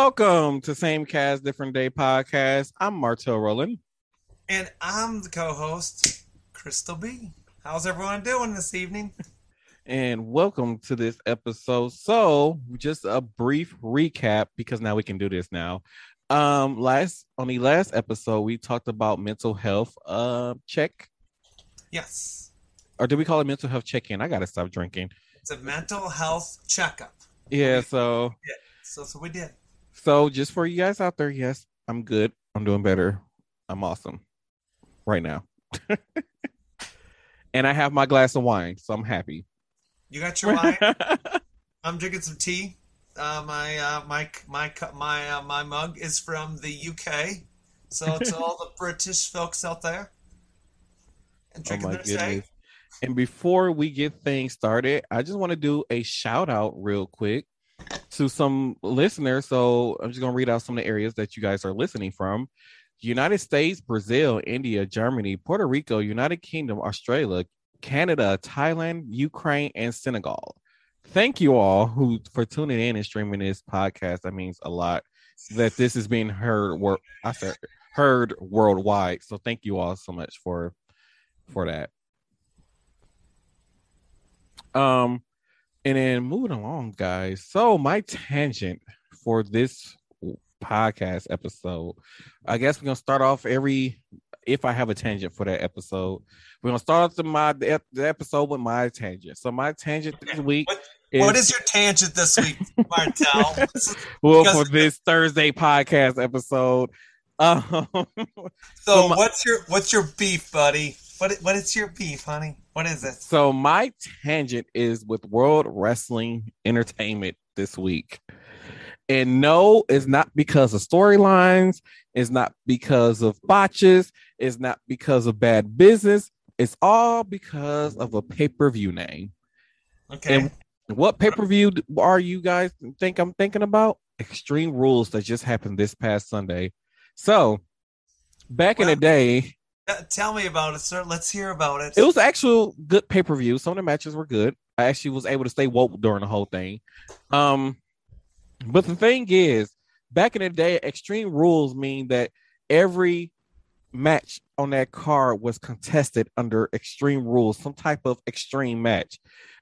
Welcome to Same Cast, Different Day podcast. I'm Martel Roland. And I'm the co host, Crystal B. How's everyone doing this evening? And welcome to this episode. So, just a brief recap because now we can do this now. Um, last on the last episode, we talked about mental health uh check. Yes. Or did we call it mental health check-in? I gotta stop drinking. It's a mental health checkup. Yeah, so Yeah. So so we did. So just for you guys out there, yes, I'm good. I'm doing better. I'm awesome right now. and I have my glass of wine, so I'm happy. You got your wine? I'm drinking some tea. Uh, my uh, my my my uh, my mug is from the UK, so to all the British folks out there, and oh drinking my their goodness. say. And before we get things started, I just want to do a shout out real quick to some listeners. So I'm just going to read out some of the areas that you guys are listening from. United States, Brazil, India, Germany, Puerto Rico, United Kingdom, Australia, Canada, Thailand, Ukraine, and Senegal. Thank you all who for tuning in and streaming this podcast. That means a lot that this is being heard. Wor- I said heard worldwide. So thank you all so much for for that. Um, and then moving along, guys. So my tangent for this podcast episode, I guess we're gonna start off every. If I have a tangent for that episode, we're gonna start off the my the episode with my tangent. So my tangent this week What, is what is your tangent this week, Martel? Well because- for this Thursday podcast episode. Um, so my- what's your what's your beef, buddy? What what is your beef, honey? What is it? So my tangent is with World Wrestling Entertainment this week. And no, it's not because of storylines, it's not because of botches, it's not because of bad business. It's all because of a pay-per-view name. Okay. And what pay-per-view are you guys think I'm thinking about? Extreme Rules that just happened this past Sunday. So back in the day, Tell me about it, sir. Let's hear about it. It was actual good pay per view. Some of the matches were good. I actually was able to stay woke during the whole thing. Um, but the thing is, back in the day, Extreme Rules mean that every match on that card was contested under Extreme Rules, some type of extreme match.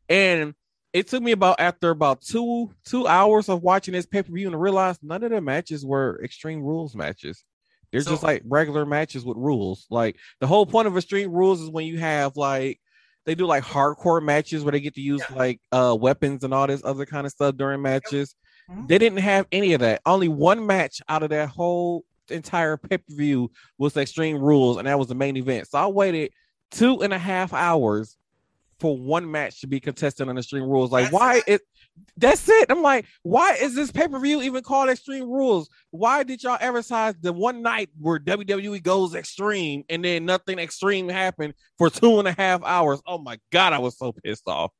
And it took me about after about two two hours of watching this pay per view to realize none of the matches were Extreme Rules matches. They're So- just like regular matches with rules. Like the whole point of Extreme Rules is when you have like they do like hardcore matches where they get to use Yeah. like uh weapons and all this other kind of stuff during matches. Mhm. They didn't have any of that. Only one match out of that whole entire pay per view was Extreme Rules, and that was the main event. So I waited two and a half hours for one match to be contested on Extreme Rules. Like, That's why it? That's it. I'm like, why is this pay per view even called Extreme Rules? Why did y'all advertise the one night where WWE goes extreme and then nothing extreme happened for two and a half hours? Oh my god, I was so pissed off.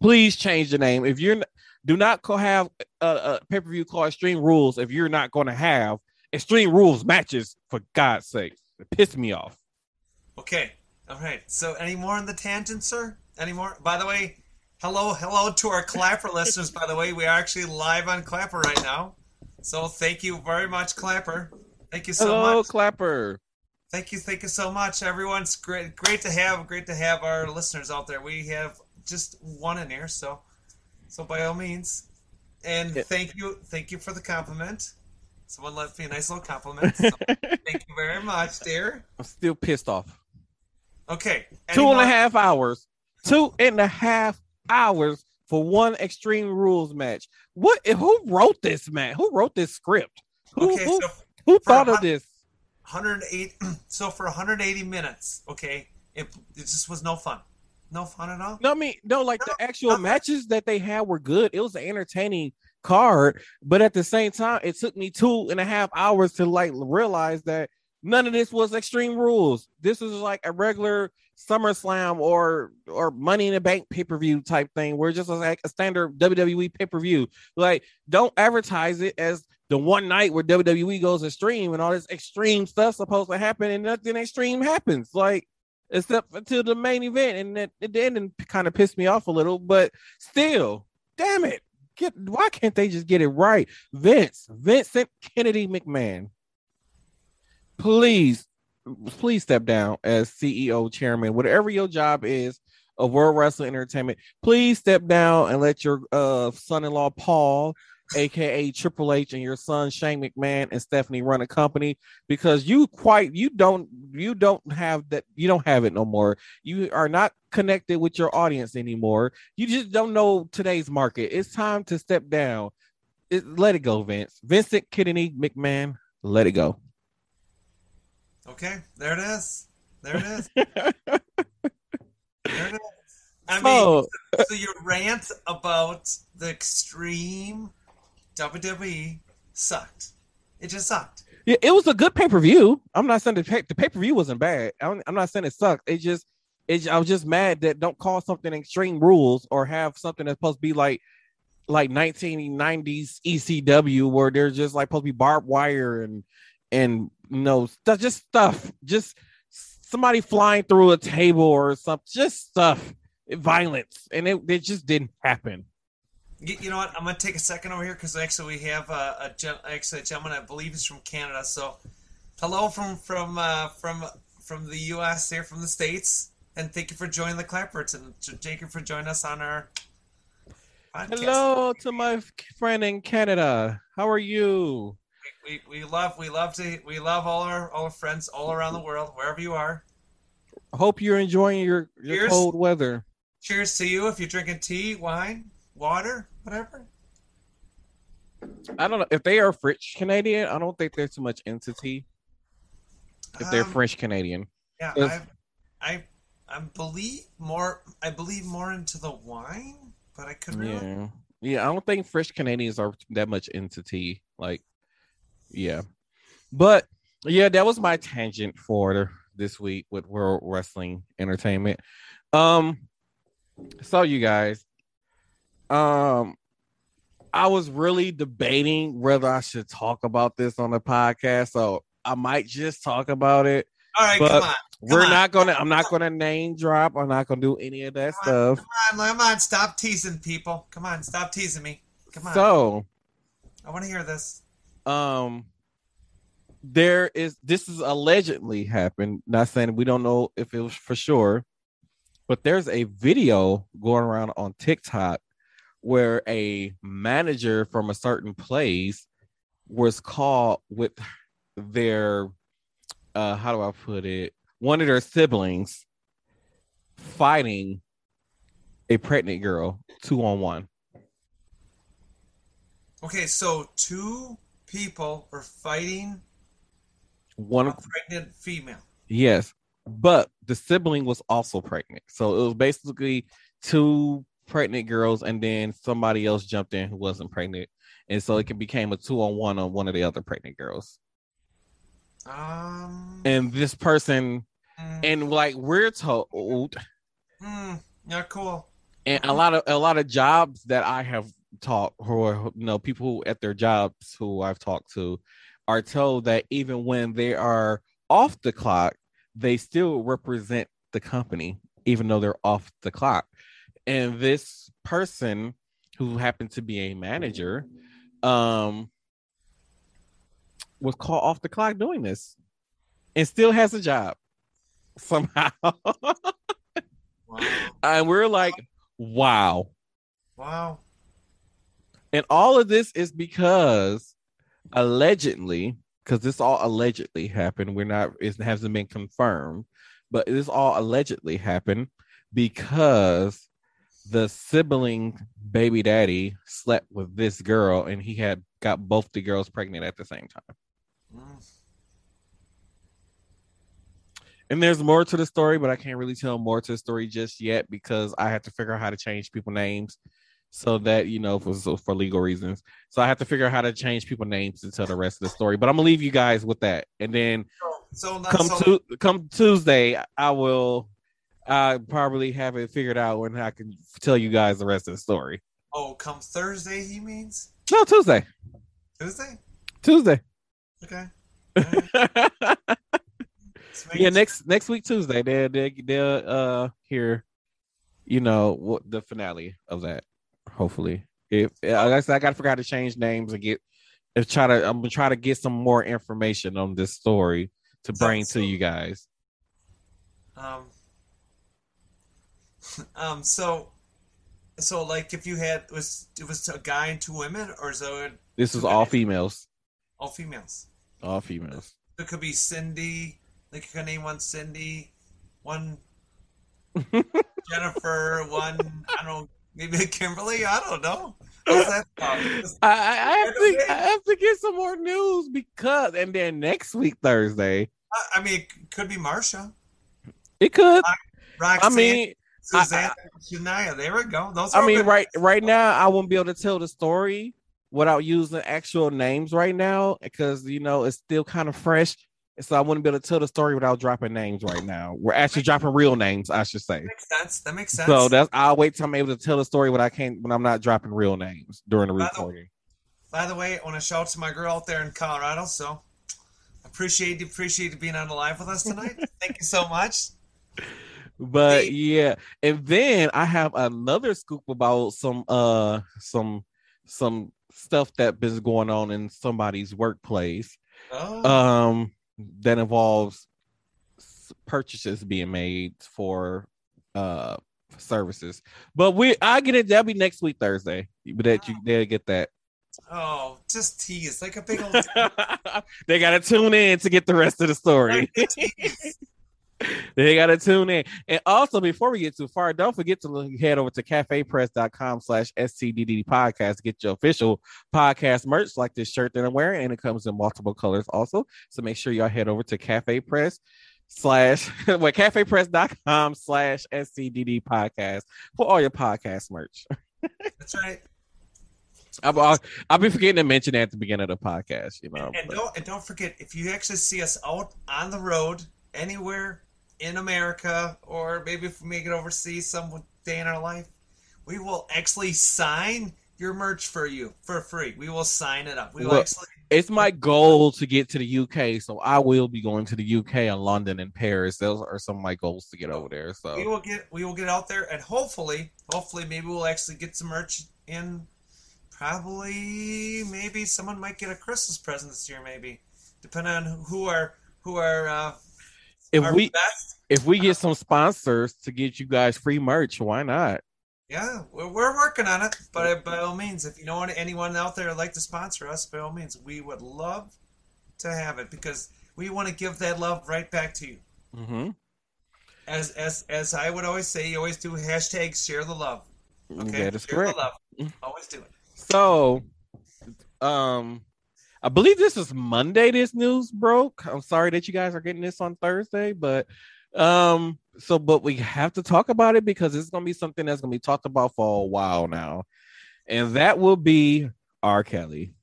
Please change the name. If you're do not co- have a, a pay per view called Extreme Rules, if you're not going to have Extreme Rules matches, for God's sake, it pissed me off. Okay. All right. So, any more on the tangent, sir? Any more? By the way, hello, hello to our Clapper listeners. By the way, we are actually live on Clapper right now. So, thank you very much, Clapper. Thank you so Hello, much. Clapper. Thank you, thank you so much, everyone. It's great. Great to have, great to have our listeners out there. We have just one in here, so, so by all means, and Yeah. thank you, thank you for the compliment. Someone left me a nice little compliment. So thank you very much, dear. I'm still pissed off. Okay, any Two and a half hours. Two and a half hours for one Extreme Rules match. What? Who wrote this, man? Who wrote this script? Who, Okay, who, so who thought of this? 108 so for 180 minutes okay it, it just was no fun no fun at all No, I mean, no, like the actual no. matches that they had were good. It was an entertaining card, but at the same time, it took me two and a half hours to like realize that none of this was Extreme Rules. This was like a regular SummerSlam or or Money in the Bank pay per view type thing, where it just like a standard WWE pay per view. Like, don't advertise it as the one night where WWE goes extreme and all this extreme stuff supposed to happen, and nothing extreme happens. Like, except until the main event, and that it ended kind of pissed me off a little. But still, damn it, get why can't they just get it right? Vince, Vincent Kennedy McMahon. Please, please step down as CEO, chairman, whatever your job is of World Wrestling Entertainment. Please step down and let your uh, son-in-law Paul, aka Triple H, and your son Shane McMahon and Stephanie run a company because you quite you don't you don't have that you don't have it no more. You are not connected with your audience anymore. You just don't know today's market. It's time to step down. It, let it go, Vince. Vincent Kennedy McMahon, let it go. Okay, there it is. There it is. there it is. I mean, Oh, so your rant about the extreme WWE sucked. It just sucked. yeah, it was a good pay per view. I'm not saying the pay the pay per view wasn't bad. I'm, I'm not saying it sucked. It just it, I was just mad that don't call something extreme rules or have something that's supposed to be like like 1990s ECW where there's just like supposed to be barbed wire and and you know stuff just stuff just somebody flying through a table or something just stuff violence and it, it just didn't happen You, you know what? I'm gonna take a second over here because actually we have a, a gen- actually a gentleman I believe is from Canada. So, hello from from uh, from from the U.S. here from the states, and thank you for joining the Clapperts and j- thank you for joining us on our podcast. hello to my friend in canada how are you We, we love we love to we love all our all our friends all around the world wherever you are. hope you're enjoying your, your Cheers. cold weather Cheers to you if you're drinking tea, wine, water, whatever. i don't know if they are french canadian i don't think they're too much entity if they're Um, french canadian Yeah, I, I, I believe more. I believe more into the wine, but I could. Yeah. Yeah, I don't think French Canadians are that much into tea. Like, yeah. But yeah, that was my tangent for this week with World Wrestling Entertainment. Um, so you guys, um, I was really debating whether I should talk about this on the podcast, so I might just talk about it. All right, come on, We're on. not gonna. I'm not gonna name drop. I'm not gonna do any of that Come stuff. come on, come on, stop teasing people. Come on, stop teasing me. Come on, So, I want to hear this. Um there is this is allegedly happened not saying we don't know if it was for sure but there's a video going around on tiktok where a manager from a certain place was caught with their uh how do i put it? One of their siblings fighting a pregnant girl two on one. Okay, so two people are fighting one a pregnant female. Yes, but the sibling was also pregnant. So it was basically two pregnant girls, and then somebody else jumped in who wasn't pregnant, and so it became a two on one on one of the other pregnant girls. Um, And this person, mm, and like we're told, mm, yeah, cool. and a lot of a lot of jobs that I have taught, or you know, people at their jobs who I've talked to, are told that even when they are off the clock, they still represent the company, even though they're off the clock. And this person, who happened to be a manager, um, was caught off the clock doing this, and still has a job somehow. Wow, and we're like, wow. wow. And all of this is because allegedly, because this all allegedly happened. We're not, it hasn't been confirmed, but this all allegedly happened because the sibling baby daddy slept with this girl and he had got both the girls pregnant at the same time. And there's more to the story, but I can't really tell more to the story just yet because I have to figure out how to change people names so that you know for so for legal reasons. So I have to figure out how to change people names to tell the rest of the story. But I'm gonna leave you guys with that, and then So, now, come so to come Tuesday, I will uh probably have it figured out when I can tell you guys the rest of the story. oh, come Thursday, he means No, Tuesday, Tuesday. Tuesday. Okay. yeah, making sure. next next week Tuesday, they they they'll uh hear, you know, what the finale of that. Hopefully, If I guess I got to forgot to change names and get if try to I'm gonna try to get some more information on this story to bring so- to you guys. Um, um, so, so like if you had it was it was a guy and two women, or is it This is all females. all females? All females. It could be Cindy. Like you can name one Cindy, one Jennifer, one I don't know, maybe Kimberly. I don't know. That? I, I, I have to I have to get some more news because and then next week Thursday I- I mean, it could be Marsha, it could. Roxanne, I mean, Suzanne, Shania. There we go. Those. I mean, right right now, I won't be able to tell the story without using actual names right now because you know it's still kind of fresh. So I wouldn't be able to tell the story without dropping names right now. We're actually dropping real names, I should say. That Makes sense. That makes sense. So that's I'll wait till I'm able to tell the story when I can't when I'm not dropping real names during the By the- recording. By the way, I want to shout out to my girl out there in Colorado. So appreciate you, appreciate you being on the live with us tonight. Thank you so much. But Hey. yeah, and then I have another scoop about some uh some some stuff that been going on in somebody's workplace. Oh, um that involves purchases being made for uh services. But we i get it that'll be next week thursday but that you they'll get that. Oh, just tease. Like a big old they gotta tune in to get the rest of the story. they gotta tune in. And also before we get too far don't forget to head over to cafepress.com slash scdd podcast to get your official podcast merch like this shirt that i'm wearing. And it comes in multiple colors also. So make sure y'all head over to cafe press slash well cafepress.com slash scdd podcast for all your podcast merch. That's right. I'll, I'll, I'll be forgetting to mention that at the beginning of the podcast you know And but- don't and don't forget if you actually see us out on the road anywhere in America or maybe if we make it overseas some day in our life, we will actually sign your merch for you for free. We will sign it up. We will actually it's my goal to get to the UK, so I will be going to the UK and London and Paris. Those are some of my goals to get over there. So we will get we will get out there and hopefully hopefully maybe we'll actually get some merch in probably maybe someone might get a christmas present this year maybe depending on who are who are uh if we best? if we get some sponsors to get you guys free merch, why not? yeah we're, we're working on it but by all means if you know anyone out there like to sponsor us by all means we would love to have it because we want to give that love right back to you. Mm-hmm. as as as i would always say you always do hashtag share the love. Okay? That is share correct. the love always do it. So, um, I believe this is Monday. This news broke. I'm sorry that you guys are getting this on Thursday, but um, so but we have to talk about it because it's gonna be something that's gonna be talked about for a while now, and that will be R. Kelly.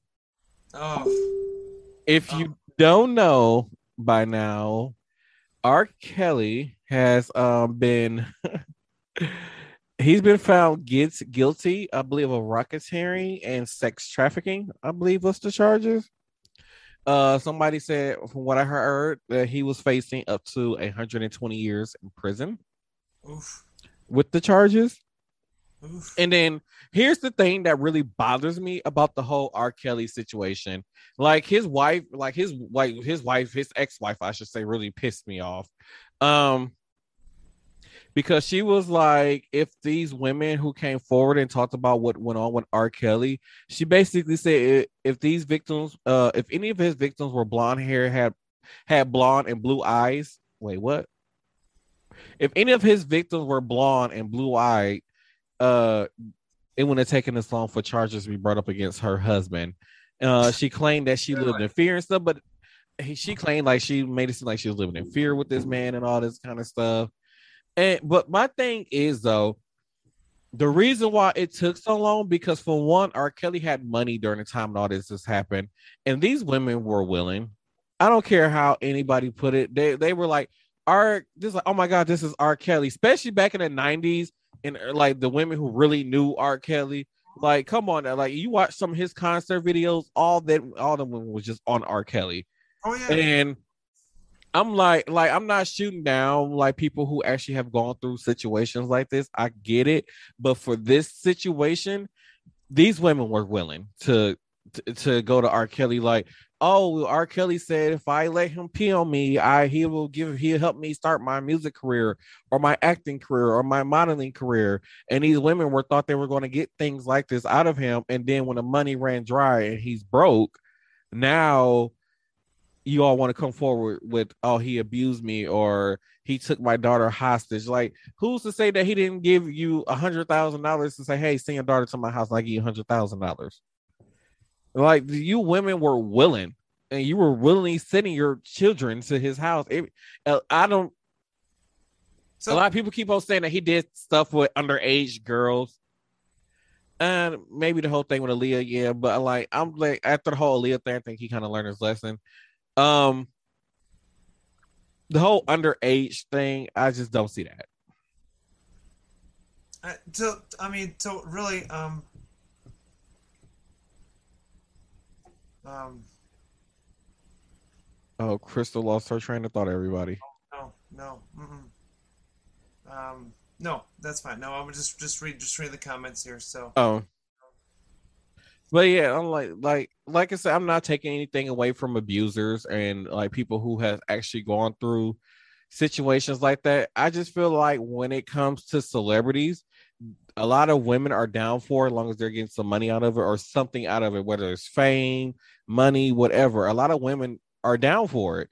oh If you don't know by now, R. Kelly has um been he's been found gets guilty, I believe, of racketeering and sex trafficking. I believe was the charges. Uh, somebody said, from what I heard, that he was facing up to 120 years in prison oof with the charges. oof And then here's the thing that really bothers me about the whole R. Kelly situation. Like his wife, like his wife, his wife, his ex-wife, I should say, really pissed me off. Um because she was like, if these women who came forward and talked about what went on with R. Kelly, she basically said if these victims, uh, if any of his victims were blonde hair, had had blonde and blue eyes. Wait, what? If any of his victims were blonde and blue eyed, uh it wouldn't have taken this long for charges to be brought up against her husband. Uh she claimed that she lived in fear and stuff, but he, she claimed like she made it seem like she was living in fear with this man and all this kind of stuff. And but my thing is though, the reason why it took so long because for one, R. Kelly had money during the time all this has happened, and these women were willing. I don't care how anybody put it. They they were like, R this like, oh my god, this is R. Kelly, especially back in the 90s and uh, like the women who really knew R. Kelly. Like, come on, now, like you watch some of his concert videos, all that all of them was just on R. Kelly. oh yeah And I'm like, like I'm not shooting down like people who actually have gone through situations like this. I get it, but for this situation, these women were willing to, to to go to R. Kelly like, oh, R. Kelly said if I let him pee on me, I he will give he'll help me start my music career or my acting career or my modeling career. And these women were thought they were going to get things like this out of him. And then when the money ran dry and he's broke, now you all want to come forward with oh he abused me or he took my daughter hostage. Like who's to say that he didn't give you a hundred thousand dollars to say hey send your daughter to my house and i give you a hundred thousand dollars. Like you women were willing and you were willingly sending your children to his house. It, uh, i don't so a lot of people keep on saying that he did stuff with underage girls. And maybe the whole thing with Aaliyah, yeah, but like I'm like after the whole Aaliyah thing, I think he kind of learned his lesson. Um, the whole underage thing, I just don't see that. Uh, so I mean, so really, um, um. Oh, Crystal lost her train of thought. Everybody. No, no, mm um, no, that's fine. No, I'm just just read just read the comments here. So. Oh. But yeah, I'm like like like I said, I'm not taking anything away from abusers and like people who have actually gone through situations like that. I just feel like when it comes to celebrities, a lot of women are down for as long as they're getting some money out of it or something out of it, whether it's fame, money, whatever. A lot of women are down for it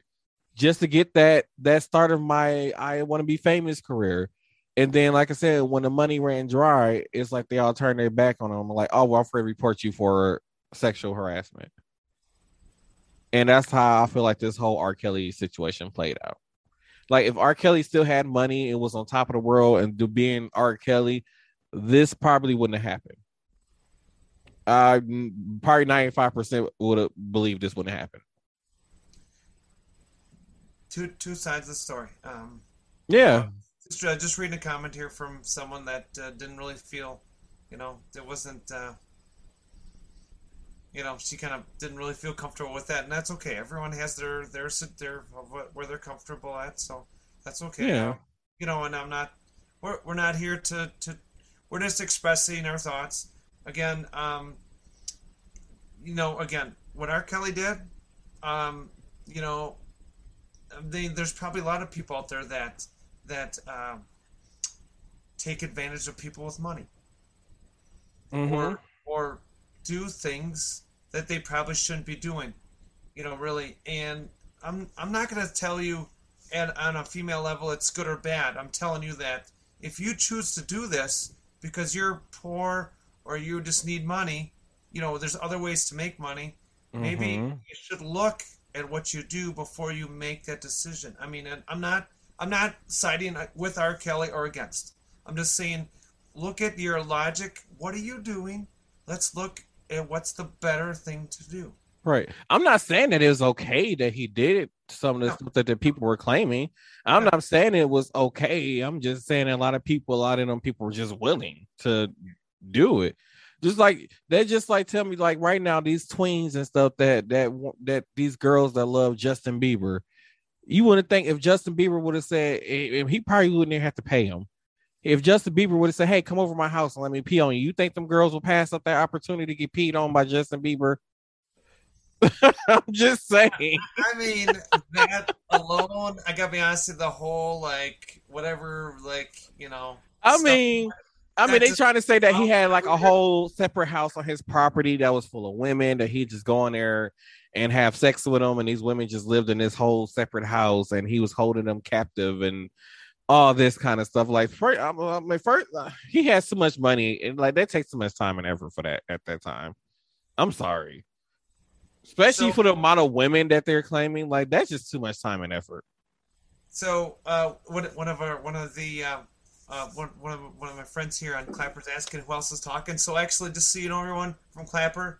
just to get that that start of my I want to be famous career. And then, like I said, when the money ran dry, it's like they all turned their back on them. Like, oh, well, I'm to report you for sexual harassment. And that's how I feel like this whole R. Kelly situation played out. Like, if R. Kelly still had money and was on top of the world and being R. Kelly, this probably wouldn't have happened. Uh, probably 95% would have believed this wouldn't happen. Two two sides of the story. Um, yeah. Um, just, uh, just reading a comment here from someone that uh, didn't really feel, you know, it wasn't, uh, you know, she kind of didn't really feel comfortable with that, and that's okay. Everyone has their their their where they're comfortable at, so that's okay. Yeah. You know, and I'm not. We're we're not here to to. We're just expressing our thoughts. Again, um, you know, again, what R. Kelly did, um, you know, they, there's probably a lot of people out there that that uh, take advantage of people with money, mm-hmm. or or do things that they probably shouldn't be doing. You know, really. And I'm I'm not going to tell you at on a female level it's good or bad. I'm telling you that if you choose to do this because you're poor or you just need money, you know, there's other ways to make money. Maybe mm-hmm. you should look at what you do before you make that decision. I mean, I'm not I'm not siding with R. Kelly or against. I'm just saying, look at your logic. What are you doing? Let's look at what's the better thing to do. Right. I'm not saying that it was okay that he did it. some of the no. stuff that the people were claiming. I'm no. not saying it was okay. I'm just saying a lot of people, a lot of them people were just willing to do it. Just like they just like tell me like right now these tweens and stuff that that that these girls that love Justin Bieber you wouldn't think if Justin Bieber would have said eh, eh, he probably wouldn't even have to pay him. If Justin Bieber would have said, "Hey, come over my house and let me pee on you," you think them girls will pass up that opportunity to get peed on by Justin Bieber? I'm just saying. I mean, that alone, I gotta be honest with the whole like whatever, like you know. I mean, I mean, they trying to say that he had like a whole separate house on his property that was full of women that he just go in there and have sex with them, and these women just lived in this whole separate house, and he was holding them captive and all this kind of stuff. Like, first, I mean, first uh, he has so much money, and like that takes so much time and effort for that at that time. I'm sorry, especially so, for the amount of women that they're claiming. Like, that's just too much time and effort. So, uh, one, one of our one of the uh, uh, one, one of one of my friends here on Clapper's asking who else is talking. So, actually, just so you know, everyone from Clapper,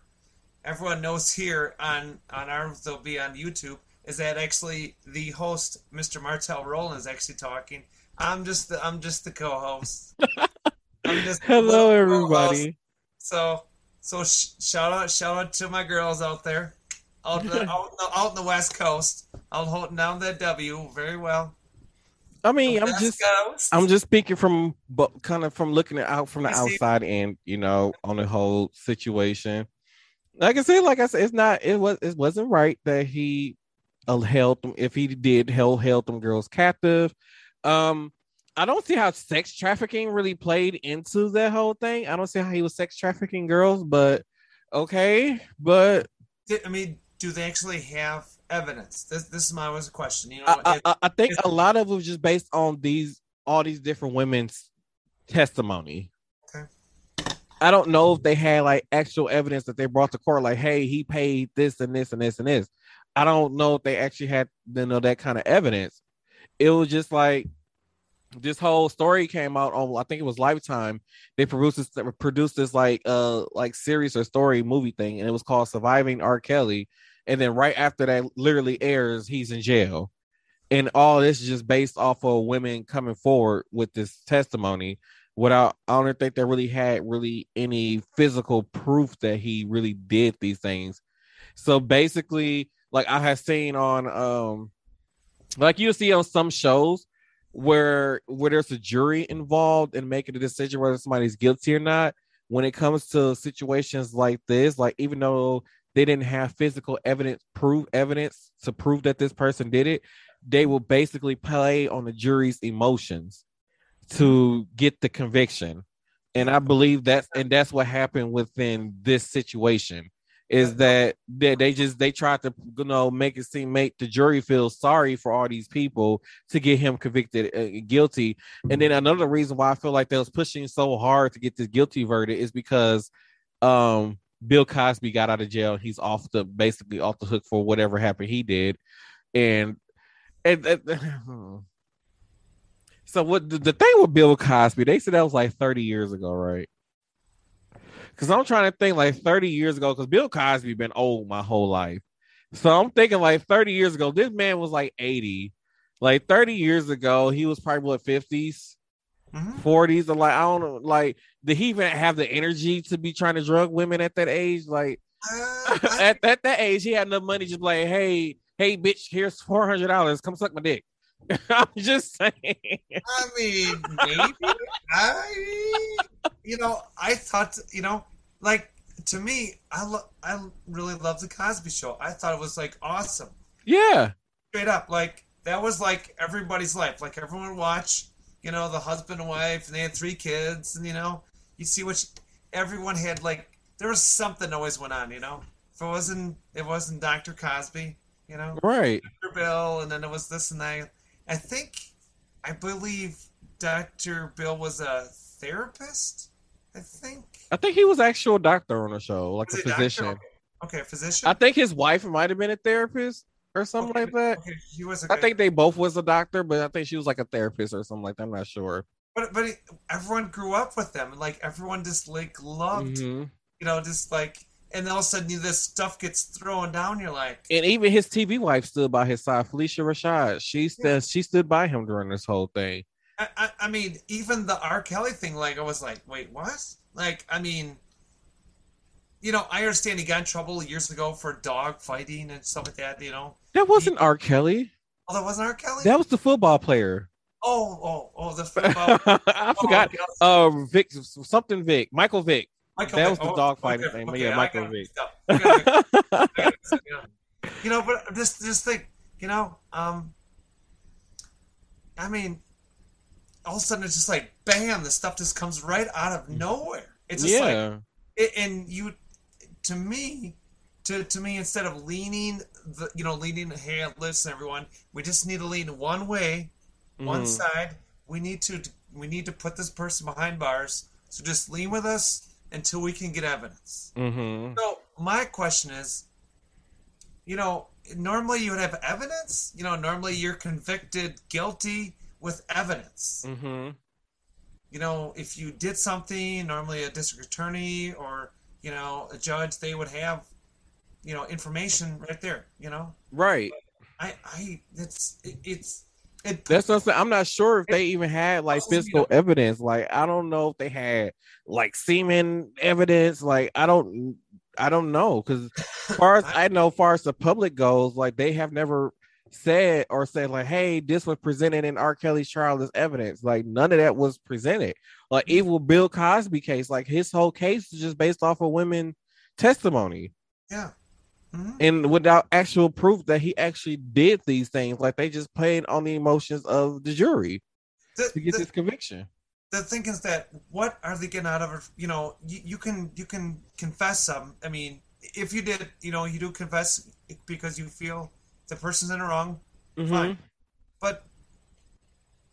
everyone knows here on on Arms they'll be on YouTube is that actually the host Mr. Martel Roland is actually talking. I'm just the I'm just the co-host. I'm just hello everybody. So so sh- shout out shout out to my girls out there out, the, out, out in the West Coast. I'm holding down that W very well. I mean, I'm just. I'm just speaking from but kind of from looking out from the outside and you know on the whole situation. Like I said, like I said, it's not it was it wasn't right that he uh, held them if he did held held them girls captive. Um, I don't see how sex trafficking really played into that whole thing. I don't see how he was sex trafficking girls, but okay, but I mean, do they actually have evidence? This this is my was a question. You know, I, I, it- I- I think a lot of it was just based on these all these different women's testimony. I don't know if they had like actual evidence that they brought to court, like, hey, he paid this and this and this and this. I don't know if they actually had you know that kind of evidence. It was just like this whole story came out on I think it was Lifetime. They produced this produced this like uh like series or story movie thing, and it was called Surviving R. Kelly. And then right after that, literally airs, he's in jail. And all this is just based off of women coming forward with this testimony without I don't think they really had really any physical proof that he really did these things. So basically, like I have seen on um like you see on some shows where where there's a jury involved in making a decision whether somebody's guilty or not. When it comes to situations like this, like even though they didn't have physical evidence, prove evidence to prove that this person did it, they will basically play on the jury's emotions to get the conviction. And I believe that's and that's what happened within this situation is that they, they just they tried to you know make it seem make the jury feel sorry for all these people to get him convicted uh, guilty. And then another reason why i feel like they was pushing so hard to get this guilty verdict is because um bill cosby got out of jail. He's off the basically off the hook for whatever happened he did. And and, and- so what the, the thing with bill cosby they said that was like 30 years ago right because I'm trying to think like 30 years ago, because Bill Cosby been old my whole life. So I'm thinking like 30 years ago, this man was like 80. Like 30 years ago, he was probably what 50s, Mhm. 40s, or like I don't know, like did he even have the energy to be trying to drug women at that age? Like Uh, at, at that age, he had enough money just like, hey, hey, bitch, here's four hundred dollars. Come suck my dick. I'm just saying. I mean, maybe. I, you know, I thought, you know, like to me, I lo- I really love the Cosby Show. I thought it was like awesome, Yeah. straight up. Like that was like everybody's life. Like everyone would watch, you know, the husband and wife, and they had three kids, and you know, you see which everyone had like there was something always went on. You know, if it wasn't it wasn't Dr. Cosby, you know, Right. Dr. Bill, and then it was this and that. I think, I believe Dr. Bill was a therapist. I think. I think he was actual doctor on the show, like Was a he doctor? physician. Okay. Physician. I think his wife might have been a therapist or something Okay, like that. Okay, he was. I think they both was a doctor, but I think she was like a therapist or something like that. I'm not sure. but but everyone grew up with them. Like everyone just like loved, Mhm. you know, just like, and all of a sudden this stuff gets thrown down. You're like, And even his TV wife stood by his side, Phylicia Rashad. She stood, she stood by him during this whole thing. I, I, I mean, even the R. Kelly thing, like I was like, wait, what? Like, I mean, you know, I understand he got in trouble years ago for dog fighting and stuff like that. You know, That wasn't R. Kelly. oh, that wasn't R. Kelly. That was the football player. Oh, oh, oh, the football. I forgot. Oh, Uh, Vic, something Vick, Michael Vick. Michael that Vick. was the Oh, dog fighting okay, thing, but okay, yeah, Michael Vick. mixed up. I got it mixed up. I got it mixed up, you know. You know, but just just think, you know, um, I mean, all of a sudden it's just like bam, the stuff just comes right out of nowhere. It's just like yeah, it, and you to me to to me instead of leaning the you know leaning hey listen everyone we just need to lean one way one Mhm. side we need to we need to put this person behind bars so just lean with us until we can get evidence Mhm. so my question is you know normally you would have evidence you know normally you're convicted guilty with evidence Mhm. you know, if you did something, normally a district attorney or, you know, a judge, they would have, you know, information right there, you know? Right. I, I, it's, it, it's, it, That's what I'm saying. I'm not sure if they even had like Also, you physical know- evidence. Like I don't know if they had like semen evidence. Like I don't I don't know because as far as I know, as far as the public goes, like they have never said or said like, "Hey, this was presented in R. Kelly's trial as evidence." Like none of that was presented. Like Mm-hmm. even Bill Cosby case, like his whole case is just based off of women testimony Yeah. Mhm. and without actual proof that he actually did these things. Like they just played on the emotions of the jury The, to get the- this conviction. the thing is that what are they getting out of it? You know, you, you can you can confess some. I mean, if you did, you know, you do confess because you feel the person's in the wrong, Mhm. fine. But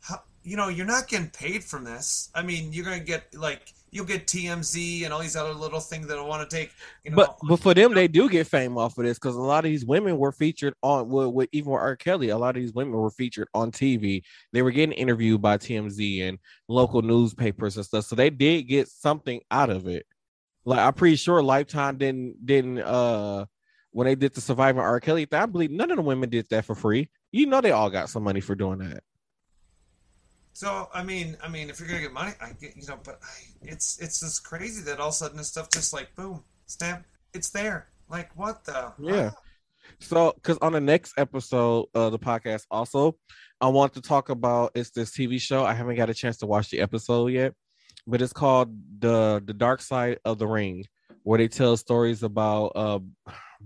how, you know, you're not getting paid from this. I mean, you're gonna get like you'll get TMZ and all these other little things that I want to take. You know, But but for them, they do get fame off of this because a lot of these women were featured on with, with even with R. Kelly. A lot of these women were featured on TV. They were getting interviewed by TMZ and local newspapers and stuff. So they did get something out of it. Like I'm pretty sure Lifetime didn't didn't uh when they did the Surviving R. Kelly thing. I believe none of the women did that for free. You know they all got some money for doing that. So I mean, I mean, if you're gonna get money, I get you know, but I, it's it's just crazy that all of a sudden this stuff just like boom, snap, it's there. Like what the? Yeah. So, because on the next episode of the podcast, also, I want to talk about it's this TV show. I haven't got a chance to watch the episode yet, but it's called the the Dark Side of the Ring, where they tell stories about uh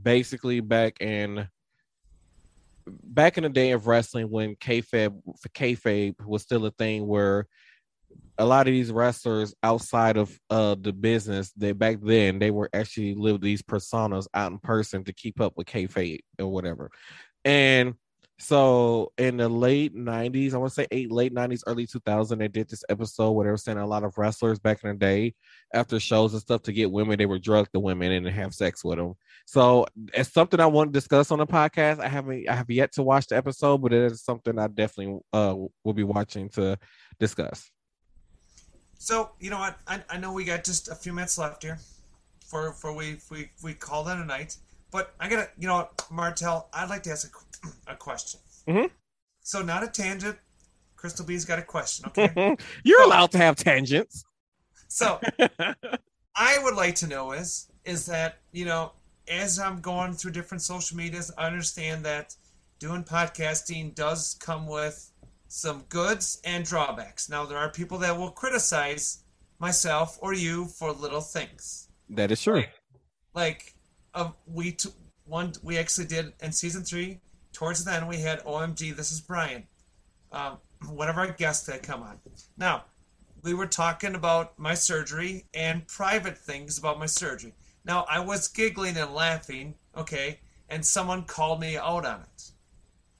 basically back in back in the day of wrestling when kayfabe kayfabe was still a thing where a lot of these wrestlers outside of uh the business, they back then they were actually live these personas out in person to keep up with kayfabe or whatever. And so in the late '90s, I want to say eight late '90s, early 2000, they did this episode where they were sending a lot of wrestlers back in the day after shows and stuff to get women. They were drug the women and have sex with them. So it's something I want to discuss on the podcast. I haven't, I have yet to watch the episode, but it is something I definitely uh will be watching to discuss. So you know what? I, I know we got just a few minutes left here, for for we we we call that a night. But I gotta, you know Martel, I'd like to ask a, a question. Mhm. So not a tangent. Crystal B's got a question. Okay. You're allowed to have tangents. so I would like to know is is that you know as I'm going through different social medias, I understand that doing podcasting does come with some goods and drawbacks. Now there are people that will criticize myself or you for little things. that is true. Like, like uh, we t- one we actually did in season three. Towards the end, we had OMG. This is Brian, um, one of our guests that come on. Now, we were talking about my surgery and private things about my surgery. Now, I was giggling and laughing, okay, and someone called me out on it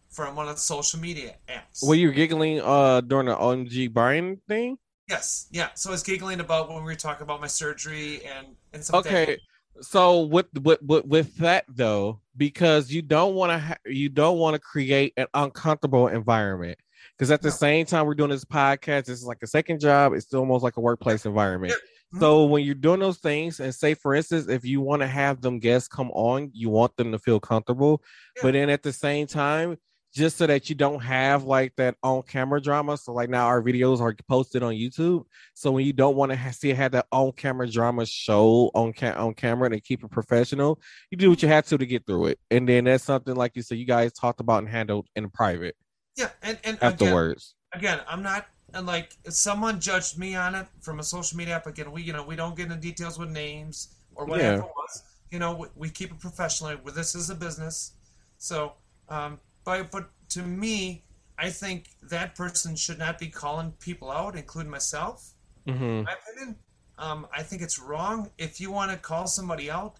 from one of the social media apps. Were you giggling uh during the OMG Brian thing? yes, yeah. So I was giggling about when we were talking about my surgery and and that. Okay. So with with with, with that though, because you don't want to ha- you don't want to create an uncomfortable environment. Because at the No. same time we're doing this podcast, this is like a second job. It's still almost like a workplace environment. Mhm. So when you're doing those things, and say for instance, if you want to have them guests come on, you want them to feel comfortable, Yeah. but then at the same time, just so that you don't have like that on camera drama. So like now our videos are posted on YouTube. So when you don't want to ha- see have that on camera drama show on ca- on camera and keep it professional, you do what you have to to get through it. And then that's something like you said, you guys talked about and handled in private Yeah, and and again, afterwards. again, I'm not and like if someone judged me on it from a social media app. Again, we you know we don't get into details with names or whatever Yeah. it was. You know, we, we keep it professional. Well, This is a business, so um, but but to me, I think that person should not be calling people out, including myself. hmm In my opinion, um, I think it's wrong. If you want to call somebody out,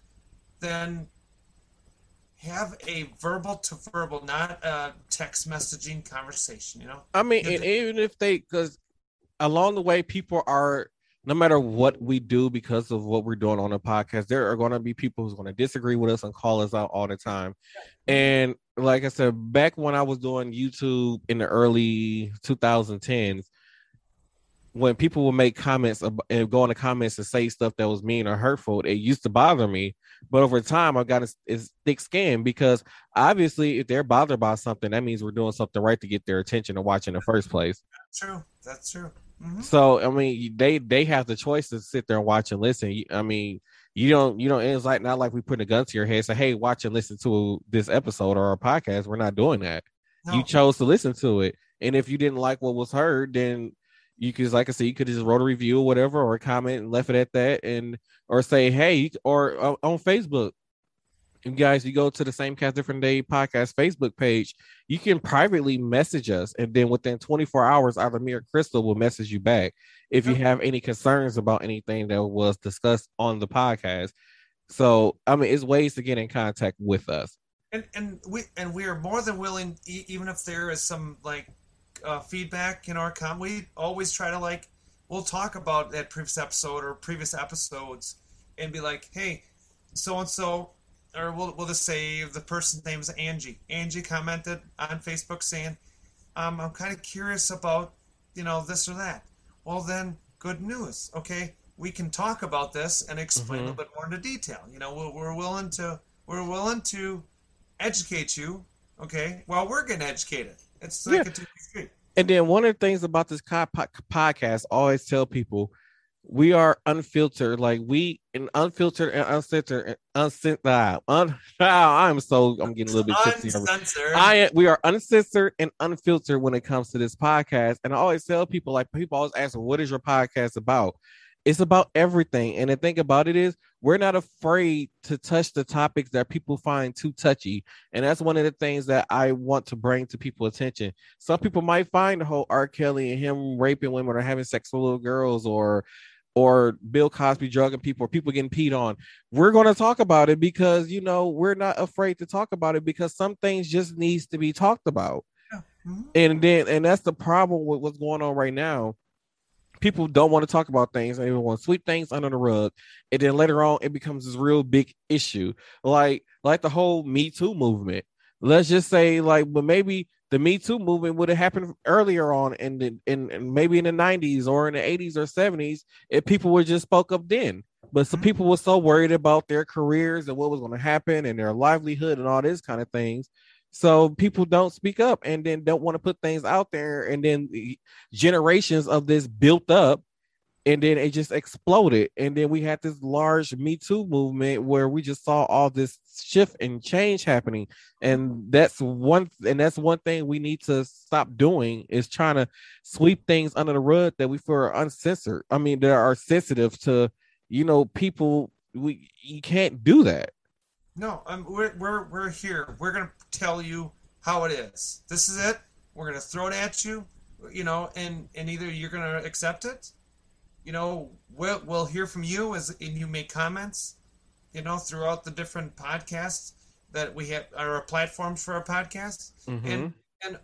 then have a verbal to verbal, not a text messaging conversation. You know. I mean, and even if they, because along the way, people are, no matter what we do because of what we're doing on the podcast, there are going to be people who's going to disagree with us and call us out all the time. And like I said, back when I was doing YouTube in the early 2010s, when people would make comments and go in the comments and say stuff that was mean or hurtful, it used to bother me. But over time, I've got a, thick skin because obviously, if they're bothered by something, that means we're doing something right to get their attention to watch in the first place. True. That's true. Hmm So, I mean, they they have the choice to sit there and watch and listen. I mean, you don't you don't. It's like not like we put a gun to your head, say, "Hey, watch and listen to this episode or our podcast." We're not doing that. no. you chose to listen to it. And if you didn't like what was heard, then you could, like I said, you could just wrote a review or whatever, or a comment and left it at that, and or say, hey, or uh, on Facebook, you guys, you go to the same cast different day podcast Facebook page, you can privately message us, and then within 24 hours, either me or Crystal will message you back if you have any concerns about anything that was discussed on the podcast. So, I mean, it's ways to get in contact with us. And and we and we are more than willing, even if there is some like uh, feedback in our com, we always try to like we'll talk about that previous episode or previous episodes and be like, hey, so and so or we'll, we'll just say the person's name is Angie. Angie commented on Facebook saying, um, I'm kind of curious about, you know, this or that. Well, then, good news. Okay, we can talk about this and explain mm-hmm. a little bit more into detail. You know, we're, we're willing to we're willing to educate you. Okay, while we're getting educated. It's like yeah. a two And then one of the things about this podcast, I always tell people we are unfiltered, like we and unfiltered and uncensored and uncensored. Uh, un, I'm so I'm getting a little bit tipsy. I we are uncensored and unfiltered when it comes to this podcast. And I always tell people, like people always ask, "What is your podcast about?" It's about everything. And the thing about it is, we're not afraid to touch the topics that people find too touchy. And that's one of the things that I want to bring to people's attention. Some people might find the whole R. Kelly and him raping women or having sex with little girls or or Bill Cosby drugging people or people getting peed on. We're going to talk about it because you know we're not afraid to talk about it because some things just needs to be talked about. Yeah. Mm-hmm. And then and that's the problem with what's going on right now. People don't want to talk about things and they want to sweep things under the rug. And then later on it becomes this real big issue. Like like the whole Me Too movement. Let's just say like but maybe the Me Too movement would have happened earlier on in the in, in, maybe in the 90s or in the 80s or 70s if people would just spoke up then. But some mm-hmm. people were so worried about their careers and what was going to happen and their livelihood and all this kind of things. So people don't speak up and then don't want to put things out there. And then generations of this built up and then it just exploded and then we had this large me too movement where we just saw all this shift and change happening. And that's one and that's one thing we need to stop doing is trying to sweep things under the rug that we feel are uncensored. I mean that are sensitive to you know people. We you can't do that. No um, we're, we're we're here. We're gonna tell you how it is. This is it. We're gonna throw it at you you know and and either you're gonna accept it you know, we'll, we'll hear from you as and you make comments, you know, throughout the different podcasts that we have, our platforms for our podcasts mm-hmm. and and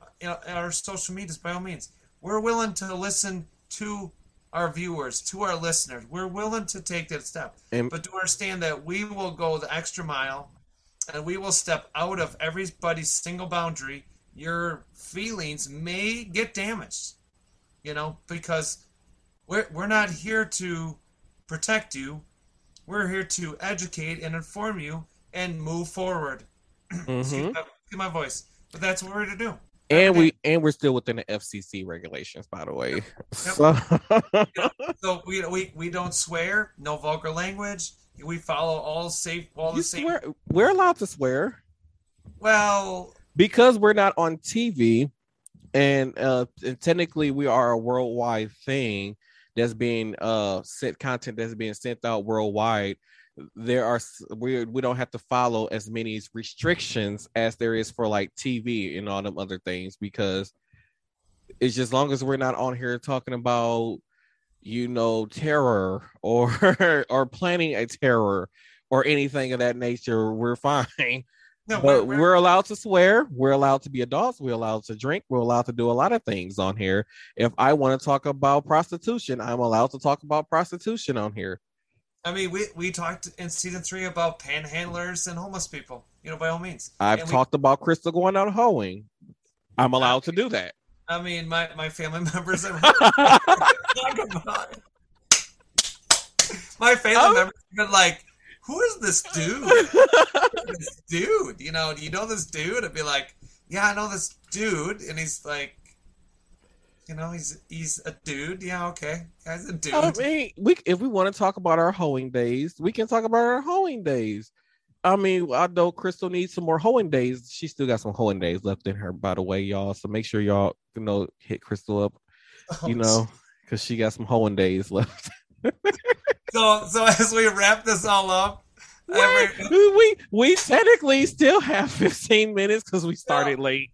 our social medias. By all means, we're willing to listen to our viewers, to our listeners. We're willing to take that step, and, but to understand that we will go the extra mile, and we will step out of everybody's single boundary. Your feelings may get damaged, you know, because we're, we're not here to protect you. We're here to educate and inform you and move forward. Mm-hmm. my, my, voice, but that's what we're here to do. And okay. we and we're still within the FCC regulations, by the way. Yep. So, so we, we we don't swear, no vulgar language. We follow all safe, all you the same. Swear, we're allowed to swear. Well, because we're not on TV, and, uh, and technically we are a worldwide thing that's being uh sent content that's being sent out worldwide there are we we don't have to follow as many restrictions as there is for like TV and all them other things because it's just as long as we're not on here talking about you know terror or or planning a terror or anything of that nature we're fine no, but we're, we're, allowed to swear. We're allowed to be adults. We're allowed to drink. We're allowed to do a lot of things on here. If I want to talk about prostitution, I'm allowed to talk about prostitution on here. I mean, we, we talked in season three about panhandlers and homeless people. You know, by all means. I've and talked we, about Crystal going out hoeing. I'm allowed to do that. I mean, my, my family members talk about it. My family oh. members have been like, who is this dude? this dude, you know, do you know this dude? I'd be like, yeah, I know this dude, and he's like, you know, he's he's a dude. Yeah, okay, guy's a dude. Oh, I mean, we if we want to talk about our hoeing days, we can talk about our hoeing days. I mean, I know Crystal needs some more hoeing days. She still got some hoeing days left in her, by the way, y'all. So make sure y'all you know hit Crystal up, Oh, you know, because she got some hoeing days left. So, so as we wrap this all up, Wait, every, we we technically still have 15 minutes because we started late.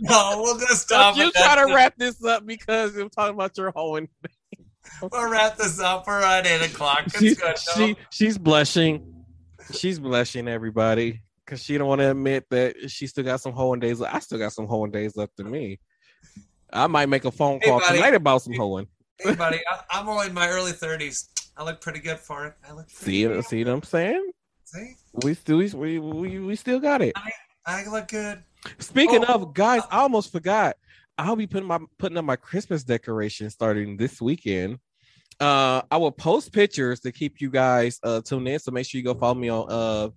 no, we'll just Stop you try to wrap this up because we're talking about your hoeing. We'll wrap this up. We're at eight o'clock. It's She, good. she no? she's blushing. She's blushing, everybody, because she don't want to admit that she still got some hoeing days. left. I still got some hoeing days left in me. I might make a phone Hey, call buddy. tonight about some hoeing. Hey, buddy, I, I'm only in my early thirties. I look pretty good for it. I look See, good. see what I'm saying? See, We still we we, we still got it. I look good. Speaking Oh. of guys, I almost forgot. I'll be putting my putting up my Christmas decoration starting this weekend. Uh, I will post pictures to keep you guys uh tuned in. So make sure you go follow me on uh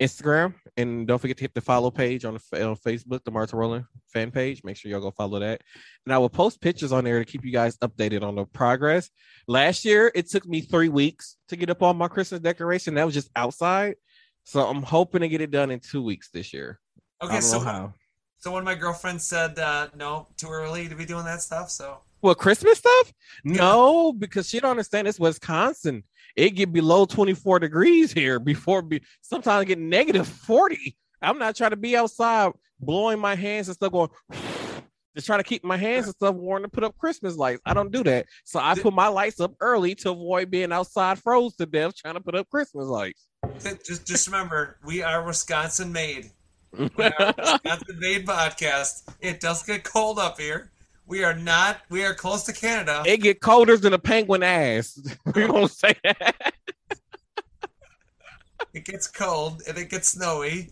Instagram and don't forget to hit the follow page on on Facebook, the Martha Rowland fan page. Make sure y'all go follow that. And I will post pictures on there to keep you guys updated on the progress. Last year, it took me three weeks to get up on my Christmas decoration. That was just outside. So I'm hoping to get it done in two weeks this year. Okay, so how. so one of my girlfriends said uh, no, too early to be doing that stuff. So Well, Christmas stuff? No, because she don't understand it's Wisconsin. It get below 24 degrees here before be sometimes get negative 40. I'm not trying to be outside blowing my hands and stuff going just trying to keep my hands and stuff warm to put up Christmas lights. I don't do that. So I put my lights up early to avoid being outside froze to death trying to put up Christmas lights. just just remember, we are Wisconsin made. We are Wisconsin made podcast. It does get cold up here. We are not. We are close to Canada. it get colder than a penguin ass. we won't say that. It gets cold and it gets snowy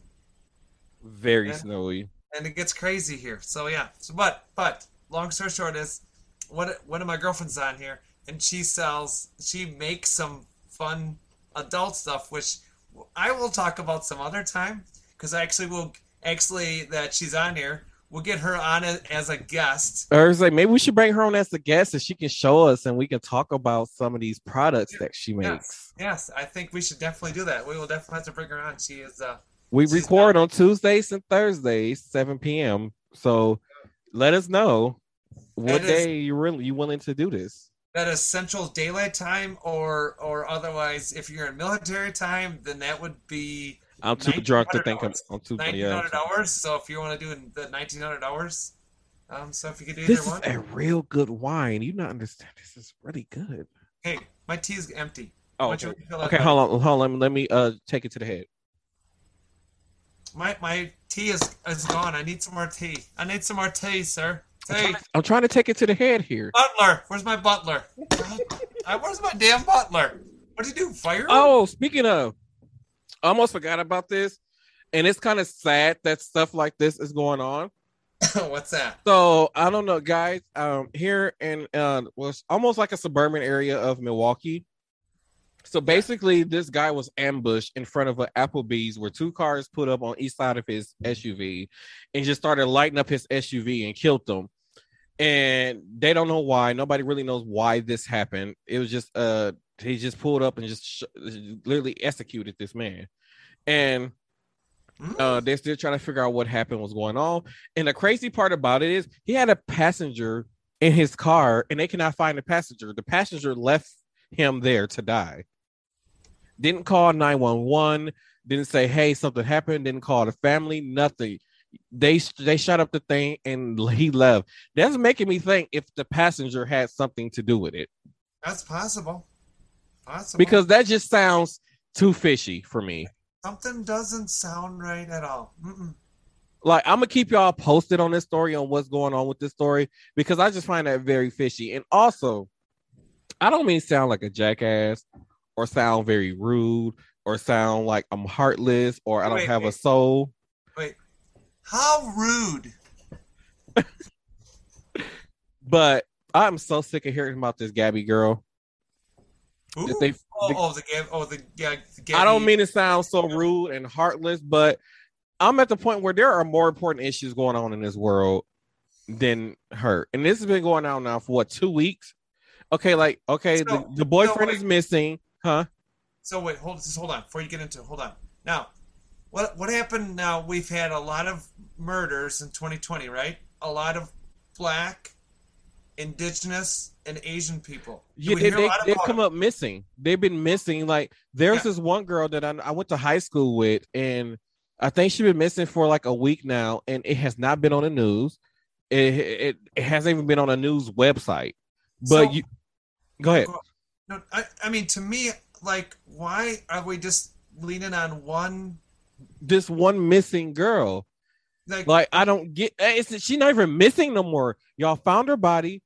Very Yeah. snowy. and it gets crazy here. So yeah. So but but long story short is, what one of my girlfriends on here and she sells. She makes some fun adult stuff, which I will talk about some other time because I actually will actually that she's on here. We'll get her on as a guest. Or it's like maybe we should bring her on as a guest and she can show us and we can talk about some of these products that she makes. Yes, yes, I think we should definitely do that. We will definitely have to bring her on. She is uh We record on Tuesdays and Thursdays, 7 p.m. So let us know what day you really you willing to do this. that is Central Daylight Time, or or otherwise, if you're in military time, then that would be I'm too drunk to think I'm, I'm too nineteen yeah. hundred hours. So if you want to do the nineteen hundred hours, um, so if you could do This either is one. a real good wine. You not understand. This is really good. Hey, my tea is empty. Oh, Why you okay. Okay, hold on, hold on. Let me uh take it to the head. My my tea is is gone. I need some more tea. I need some more tea, sir. I'm Tea. trying, I'm trying to take it to the head here. Butler, where's my butler? I, where's my damn butler? What did you do? Fire? Oh, speaking of, I almost forgot about this, and it's kind of sad that stuff like this is going on. What's that? So I don't know, guys. Um, here in uh, was almost like a suburban area of Milwaukee. So basically, this guy was ambushed in front of an Applebee's where two cars put up on each side of his SUV, and just started lighting up his SUV and killed them. And they don't know why. Nobody really knows why this happened. It was just uh, he just pulled up and just sh- literally executed this man. And Hmm? uh, they're still trying to figure out what happened, what's going on. And the crazy part about it is he had a passenger in his car and they cannot find the passenger. The passenger left him there to die. Didn't call 911, didn't say, hey, something happened, didn't call the family, nothing. They they shut up the thing and he left. That's making me think if the passenger had something to do with it. That's possible. Possible. Because that just sounds too fishy for me. something doesn't sound right at all. Mm-mm. like I'm gonna keep y'all posted on this story on what's going on with this story because I just find that very fishy. And also, I don't mean sound like a jackass or sound very rude or sound like I'm heartless or I don't Wait, have a soul. Wait, how rude? But I'm so sick of hearing about this Gabby girl. If they- oh, the- oh, the Gab, oh, the yeah. The I don't mean to sound so rude and heartless, but I'm at the point where there are more important issues going on in this world than her. And this has been going on now for what two weeks? Okay, like okay, So- the, the boyfriend is missing, huh? So wait, hold just hold on before you get into it. Hold on. Now, what what happened now? We've had a lot of murders in 2020, right? A lot of black, indigenous, and Asian people. Do Yeah, they, they, they've come up missing. They've been missing. Like there's Yeah. this one girl that I, I went to high school with, and I think she's been missing for like a week now, and it has not been on the news. It it, it hasn't even been on a news website. But So- you go ahead. No, I, I mean, to me, like, why are we just leaning on one? This one missing girl. Like, Like I don't get. eh, It's she's not even missing no more. Y'all found her body.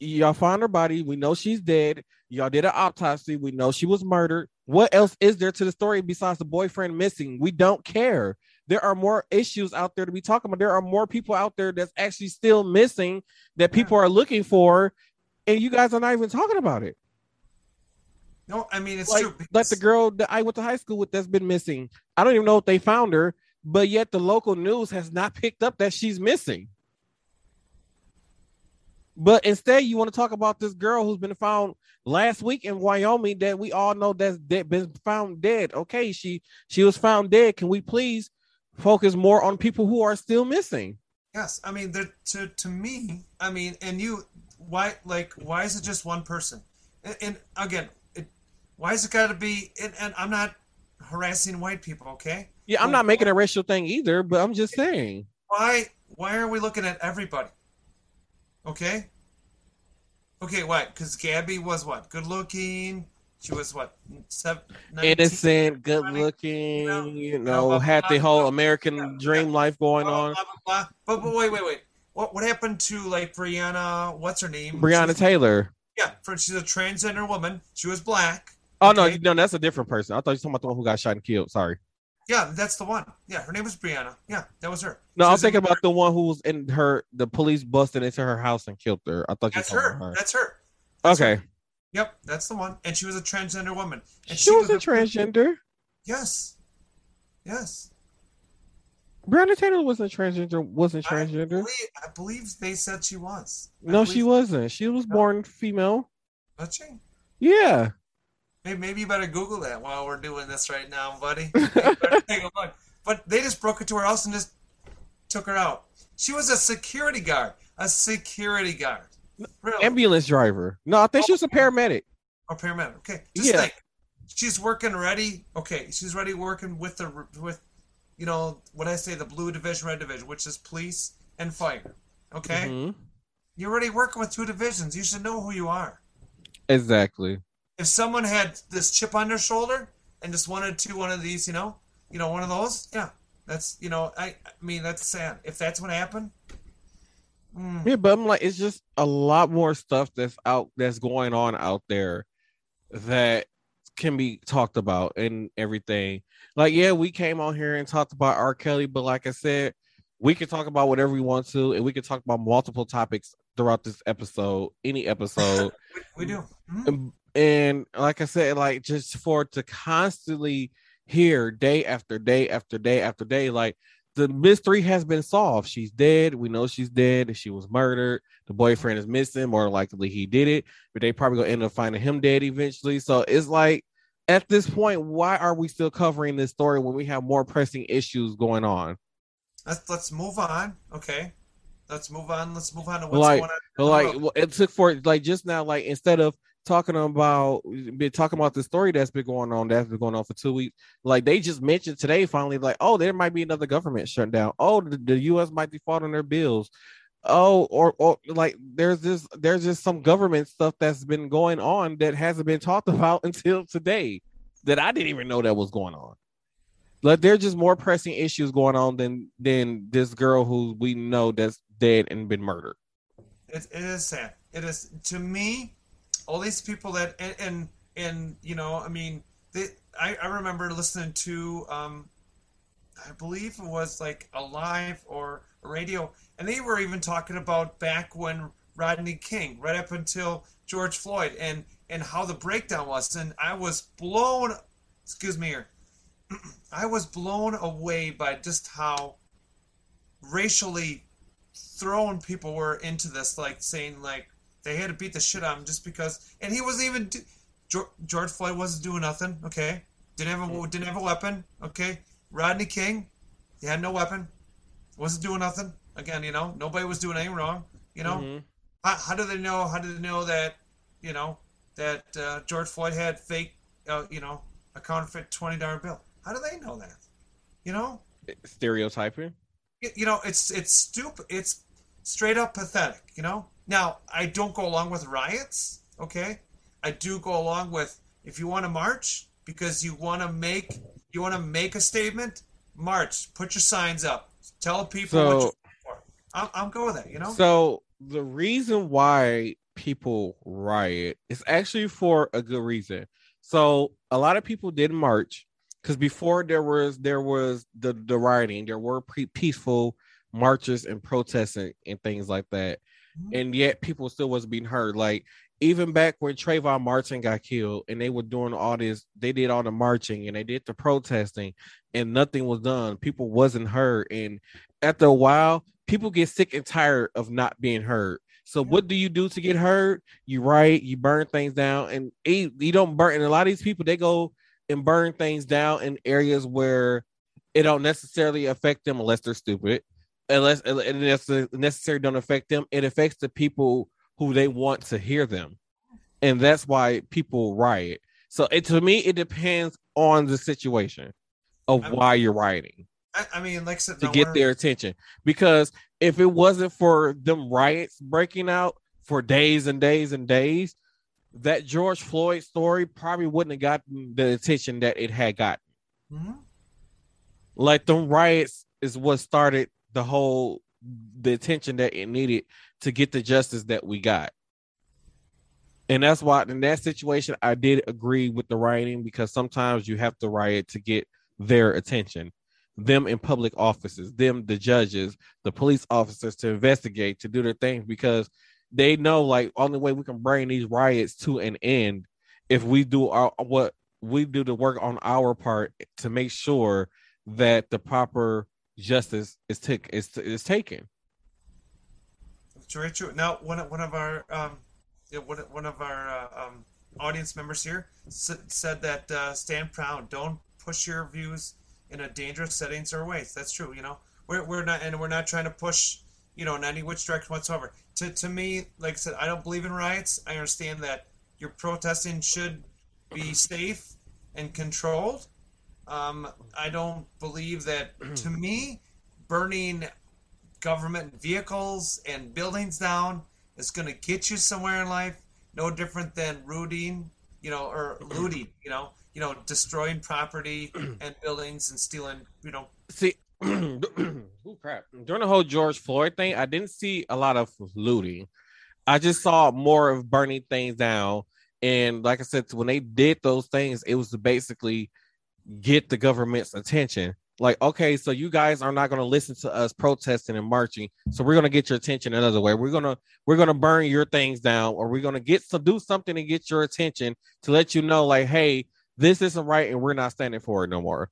Y'all found her body. We know she's dead. Y'all did an autopsy. We know she was murdered. What else is there to the story besides the boyfriend missing? We don't care. There are more issues out there to be talking about. There are more people out there that's actually still missing that people are looking for, and you guys are not even talking about it. no, I mean, it's Like, true. like the girl that I went to high school with that's been missing. I don't even know if they found her, but yet the local news has not picked up that she's missing. But instead, you want to talk about this girl who's been found last week in Wyoming that we all know that's dead, been found dead. Okay, she she was found dead. Can we please focus more on people who are still missing? Yes, I mean, to to me, I mean, and you, why, like, why is it just one person? And, and again, it, why is it got to be? And, and I'm not harassing white people, okay? Yeah, I'm not making a racial thing either, but I'm just saying. Why, why are we looking at everybody? Okay. Okay, what? Because Gabby was what? Good looking. She was what? Seven, 19? Innocent, good looking, know, you know, blah, had the whole blah, American dream life going blah, on. Blah, blah, blah. But, but wait, wait, wait. What what happened to like Breonna? What's her name? Breonna She's- Taylor. Yeah, for she's a transgender woman. She was black. Oh no, Okay. no, that's a different person. I thought you were talking about the one who got shot and killed. Sorry. Yeah, that's the one. Yeah, her name was Breonna. Yeah, that was her. No, She I'm was thinking about the one who was in her. The police busted into her house and killed her. I thought you were That's talking her. That's her. That's okay, her. Yep, that's the one. And she was a transgender woman. And she, was a a- transgender. Yes. Yes. Breonna Taylor wasn't transgender. Wasn't I transgender. believe, I believe they said she was. I No, she wasn't. She was No. born female. Was she? Yeah. Maybe, maybe you better Google that while we're doing this right now, buddy. Take a look. But they just broke into her house and just took her out. She was a security guard. A security guard. Really? Ambulance driver. No, I think she was a paramedic. or paramedic. Okay, just Yeah. think. She's working ready. Okay, she's ready working with the with, you know, what I say the blue division, red division, which is police and fire. Okay, Mhm. you're already working with two divisions. You should know who you are. Exactly. If someone had this chip on their shoulder and just wanted to one of these, you know, you know, one of those, yeah, that's you know, I, I mean, that's sad. If that's what happened, mm, Yeah, but I'm like, it's just a lot more stuff that's out that's going on out there that can be talked about and everything. Like, yeah, we came on here and talked about R. Kelly, but like I said, we can talk about whatever we want to, and we can talk about multiple topics throughout this episode, any episode. we, we do. Mhm. And, like I said, like just for to constantly hear day after day after day after day, like the mystery has been solved. She's dead. We know she's dead. She was murdered. The boyfriend is missing. More likely he did it, but they probably gonna end up finding him dead eventually. So it's like at this point, why are we still covering this story when we have more pressing issues going on? Let's let's move on. Okay, let's move on. Let's move on to what's Like- going on. But like it took for like just now, like instead of talking about been talking about the story that's been going on, that's been going on for two weeks, like they just mentioned today finally, like, oh, there might be another government shutdown. Oh, the, the US might default on their bills. Oh, or or like there's this there's just some government stuff that's been going on that hasn't been talked about until today that I didn't even know that was going on. Like there's just more pressing issues going on than than this girl who we know that's dead and been murdered. It, it is sad. It is to me, all these people that and and, and you know, I mean, they, I I remember listening to um, I believe it was like a live or a radio, and they were even talking about back when Rodney King, right up until George Floyd, and and how the breakdown was, and I was blown. Excuse me here. I was blown away by just how racially thrown people were into this, like saying like they had to beat the shit out of him just because, and he wasn't even. Do, George, Floyd wasn't doing nothing. Okay, didn't have a didn't have a weapon. Okay, Rodney King, he had no weapon, wasn't doing nothing. Again, you know, nobody was doing anything wrong. You know, Mhm. how, how do they know? How do they know that you know that uh, George Floyd had fake, uh, you know, a counterfeit twenty dollar bill? How do they know that? You know, Stereotyping. Y- you know, it's it's stupid. It's straight up pathetic. You know. Now, I don't go along with riots. Okay, I do go along with if you want to march because you want to make you want to make a statement. March. Put your signs up. Tell people what So- you're for. I'm, I'm good with that. You know. So the reason why people riot is actually for a good reason. So a lot of people did march because before there was there was the the rioting, there were pre- peaceful marches and protests and, and things like that. Mm-hmm. and yet people still was being heard. Like even back when Trayvon Martin got killed, and they were doing all this, they did all the marching and they did the protesting, and nothing was done. People wasn't heard, and after a while, people get sick and tired of not being heard. So what do you do to get heard? You write, you burn things down, and you don't burn. And a lot of these people they go and burn things down in areas where it don't necessarily affect them unless they're stupid. Unless it necess- necessarily don't affect them, it affects the people who they want to hear them, and that's why people riot. So it to me, it depends on the situation of I'm- why you're rioting I, I mean, like I said, to get their attention. Because if it wasn't for them riots breaking out for days and days and days, that George Floyd story probably wouldn't have gotten the attention that it had gotten. Mhm. Like the riots is what started the whole the attention that it needed to get the justice that we got. And that's why in that situation I did agree with the rioting because sometimes you have to riot to get their attention. Them in public offices, them the judges, the police officers to investigate, to do their things because they know like only way we can bring these riots to an end if we do our what we do the work on our part to make sure that the proper justice is take is, is taken. Very true. Now, one one of our um, one, one of our uh, um, audience members here said that uh, stand proud. Don't push your views in a dangerous settings or ways. That's true. You know, we're, we're not and we're not trying to push you know in any which direction whatsoever. To to me, like I said, I don't believe in riots. I understand that your protesting should be safe and controlled. Um, I don't believe that. to me, burning government vehicles and buildings down is going to get you somewhere in life. No different than looting, you know, or looting, you know, you know, destroying property and buildings and stealing, you know. See, oh crap! During the whole George Floyd thing, I didn't see a lot of looting. I just saw more of burning things down. And like I said, when they did those things, it was basically get the government's attention. Like, okay, so you guys are not going to listen to us protesting and marching, so we're going to get your attention another way. We're gonna we're gonna burn your things down, or we're gonna get to do something to get your attention to let you know, like, hey, this isn't right, and we're not standing for it no more.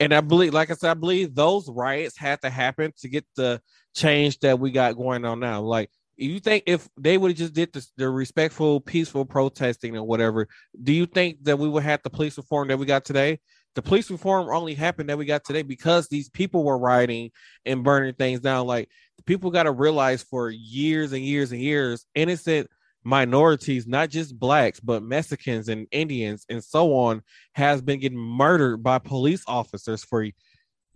And I believe, like I said, I believe those riots had to happen to get the change that we got going on now. Like, you think if they would have just did the, the respectful, peaceful protesting or whatever, do you think that we would have the police reform that we got today? The police reform only happened that we got today because these people were rioting and burning things down. Like, people got to realize for years and years and years, innocent minorities, not just blacks, but Mexicans and Indians and so on, has been getting murdered by police officers for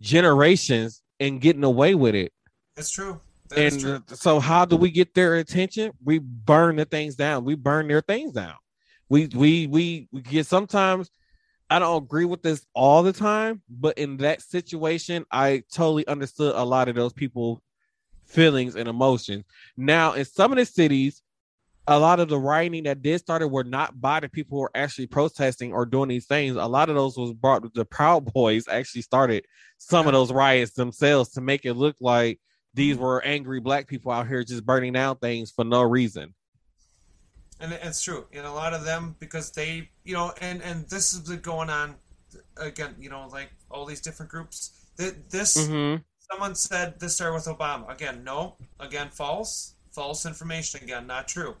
generations and getting away with it. That's true. That and true. so, how do we get their attention? We burn the things down. We burn their things down. We we we, we get sometimes. I don't agree with this all the time, but in that situation, I totally understood a lot of those people feelings and emotions. Now, in some of the cities, a lot of the rioting that did started were not by the people who were actually protesting or doing these things. A lot of those was brought the Proud Boys actually started some of those riots themselves to make it look like these were angry black people out here just burning down things for no reason. And it's true. And a lot of them because they you know and and this has been going on again you know like all these different groups. That this Mm-hmm. someone said this started with obama. Again no. Again false. False information again not true.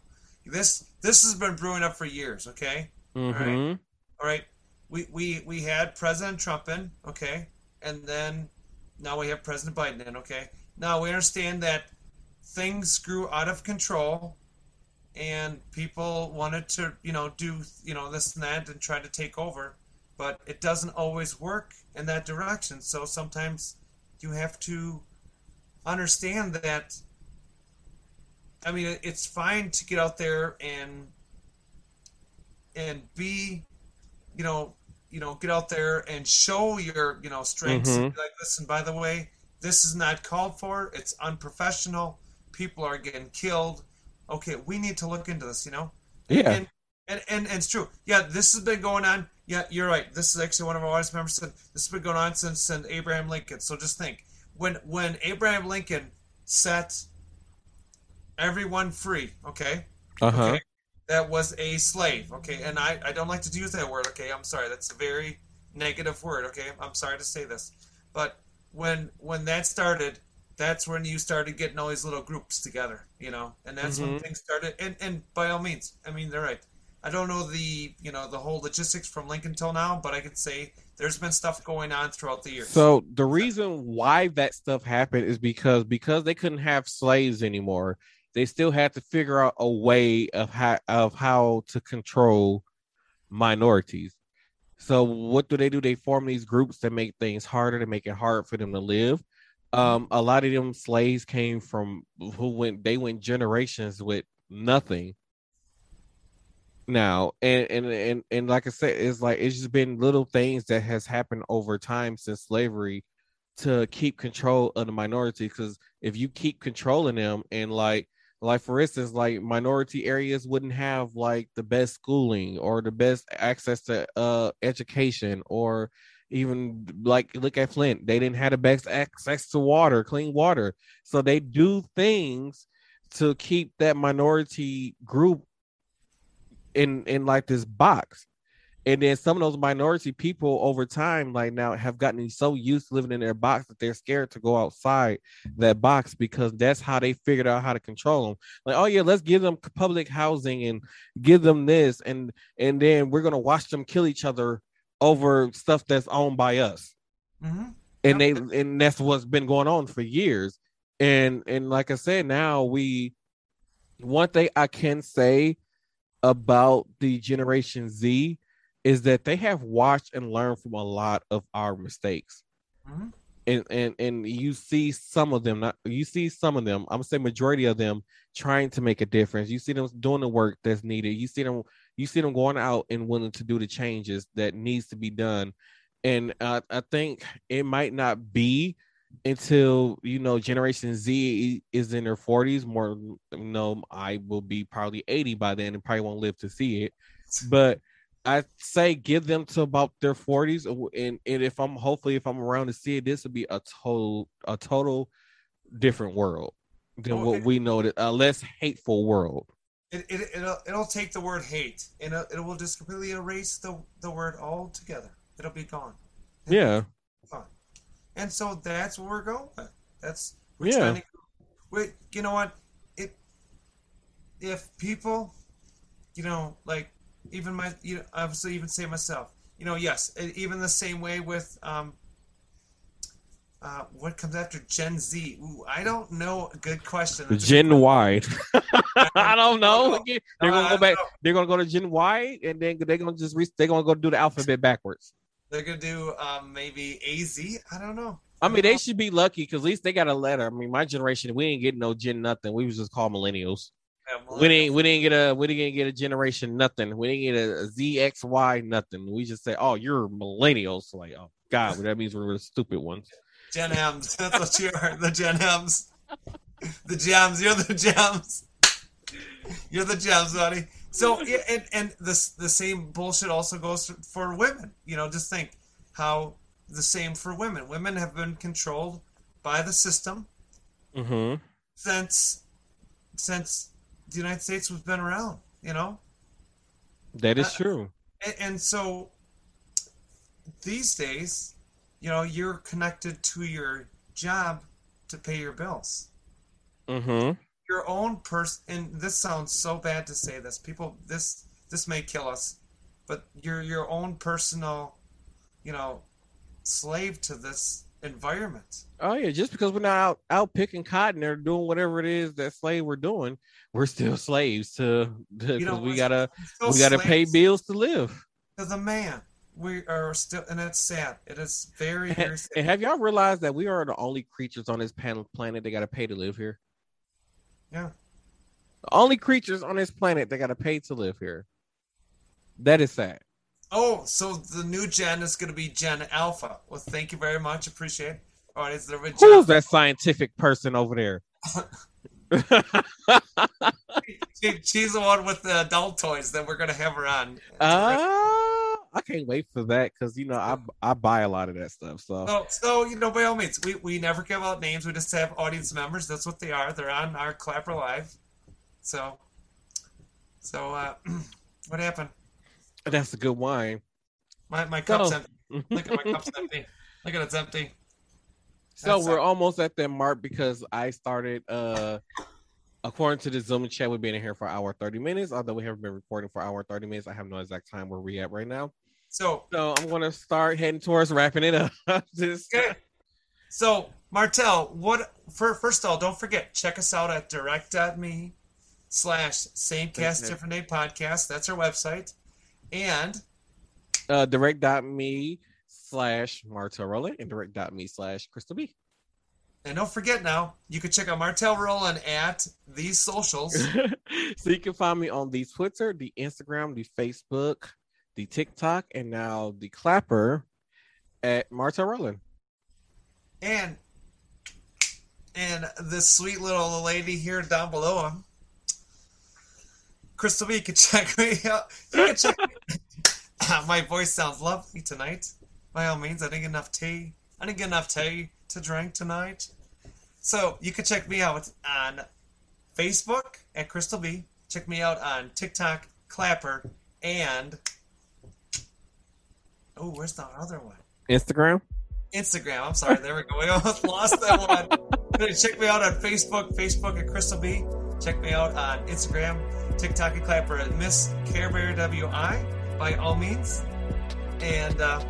This this has been brewing up for years okay? Mm-hmm. all right. We we we had president trump in okay? And then now we have President Biden in. Okay, now we understand that things grew out of control, and people wanted to, you know, do you know this and that and try to take over, but it doesn't always work in that direction. So sometimes you have to understand that. I mean, it's fine to get out there and and be, you know, you know, get out there and show your, you know, strengths. Mhm. Like, listen, by the way, this is not called for. It's unprofessional. People are getting killed. Okay, we need to look into this. You know. Yeah. And and, and, and it's true. Yeah, this has been going on. Yeah, you're right. This is actually one of our audience members said this has been going on since, since Abraham Lincoln. So just think when when Abraham Lincoln set everyone free. Okay. Uh huh. Okay. That was a slave. Okay. And I, I don't like to use that word. Okay. I'm sorry. That's a very negative word. Okay. I'm sorry to say this. But when when that started, that's when you started getting all these little groups together, you know, and that's when Mhm. things started. And, and by all means, I mean, they're right. I don't know the, you know, the whole logistics from Lincoln till now, but I can say there's been stuff going on throughout the years. So the reason why that stuff happened is because because they couldn't have slaves anymore, they still had to figure out a way of how of how to control minorities. So what do they do? They form these groups that make things harder to make it hard for them to live. Um, a lot of them slaves came from who went they went generations with nothing. Now and and and and like I said, it's like it's just been little things that has happened over time since slavery to keep control of the minority. Because if you keep controlling them and like like for instance, like minority areas wouldn't have like the best schooling or the best access to uh education or even like look at Flint, they didn't have the best access to water, clean water. So they do things to keep that minority group in in like this box. And then some of those minority people over time, like now, have gotten so used to living in their box that they're scared to go outside that box because that's how they figured out how to control them. Like, oh yeah, let's give them public housing and give them this, and and then we're gonna watch them kill each other over stuff that's owned by us. hmm And they and that's what's been going on for years. And and like I said, now we one thing I can say about the Generation Z is that they have watched and learned from a lot of our mistakes. hmm And and and you see some of them, not you see some of them, I'm gonna say majority of them trying to make a difference. You see them doing the work that's needed. You see them you see them going out and willing to do the changes that needs to be done. And uh, I think it might not be until you know generation z is in their 40s more you know i will be probably 80 by then and probably won't live to see it. But i say give them to about their 40s and, and if i'm hopefully if i'm around to see it this will be a total a total different world than what we know that a less hateful world It, it, it'll, it'll take the word hate and it, will just completely erase the, the word altogether. It'll be gone. yeah Fine. And so that's where we're going with. That's we're Yeah. trying to wait, you know what? It if people you know, like even my you know, obviously even say myself, you know, yes, even the same way with um uh, what comes after Gen Z? Ooh, I don't know. Good question. That's a good gen y i don't know they're gonna go back they're gonna go to gen y and then they're gonna just re- they're gonna go do the alphabet backwards They're gonna do um, maybe AZ. I don't know. I mean, they should be lucky because at least they got a letter. I mean, my generation, we ain't getting no gen nothing. We was just called millennials. Yeah, We didn't, we didn't get a, we didn't get a generation nothing. We didn't get a Z X Y nothing. We just say, oh, you're millennials. Like, oh God, well, that means we're the stupid ones. Gen M's. That's what you are. The Gen M's. The gems. You're the gems. You're the gems, buddy. So and and this the same bullshit also goes for women. You know, just think how the same for women. Women have been controlled by the system Mm-hmm. since since the United States has been around. You know, That is Uh, true. and, and so these days, you know, you're connected to your job to pay your bills. Mm-hmm. Your own person, and this sounds so bad to say this. People, this this may kill us, but your your own personal, you know, slave to this environment. Oh yeah, just because we're not out, out picking cotton or doing whatever it is that slave we're doing, we're still slaves to because know, we gotta we gotta pay bills to live. to the man. We are still, and it's sad. It is very, very sad. and have y'all realized that we are the only creatures on this planet that gotta pay to live here? Yeah. The only creatures on this planet that gotta pay to live here. That is sad. Oh, so the new gen is going to be Gen Alpha. Well, thank you very much. Appreciate it. All right, it's the Gen Who's that scientific person over there? She, she's the one with the adult toys that we're going to have her on. Ah, I can't wait for that because you know I I buy a lot of that stuff. So So, so you know, by all means, we, we never give out names. We just have audience members. That's what they are. They're on our Clapper Live. So, so uh, what happened? that's a good wine. My my cup's So- empty. Look at my cup's empty. Look at it's empty. So That's we're all. almost at that mark because I started uh according to the Zoom chat, we've been in here for hour 30 minutes. Although we haven't been recording for hour 30 minutes. I have no exact time where we're at right now. So So I'm gonna start heading towards wrapping it up. Just Okay. So, Martel, what for first of all, don't forget, check us out at direct.me slash same cast Okay. different day podcast. That's our website. And uh direct.me slash Martel Roland and direct.me slash Crystal B. and don't forget now, you can check out Martel Roland at these socials. so you can find me on the Twitter, the Instagram, the Facebook, the TikTok, and now the Clapper at Marta Rowland. and and this sweet little lady here down below him. Crystal B, you can check me out. You can check My voice sounds lovely tonight. By all means, I didn't get enough tea. I didn't get enough tea to drink tonight. So you can check me out on Facebook at Crystal B. Check me out on TikTok, Clapper, and oh, where's the other one? Instagram. Instagram. I'm sorry, there we go. We almost lost that one. Check me out on Facebook, Facebook at Crystal B. Check me out on Instagram, TikTok, and Clapper at Miss Care Bear WI by all means. And uh,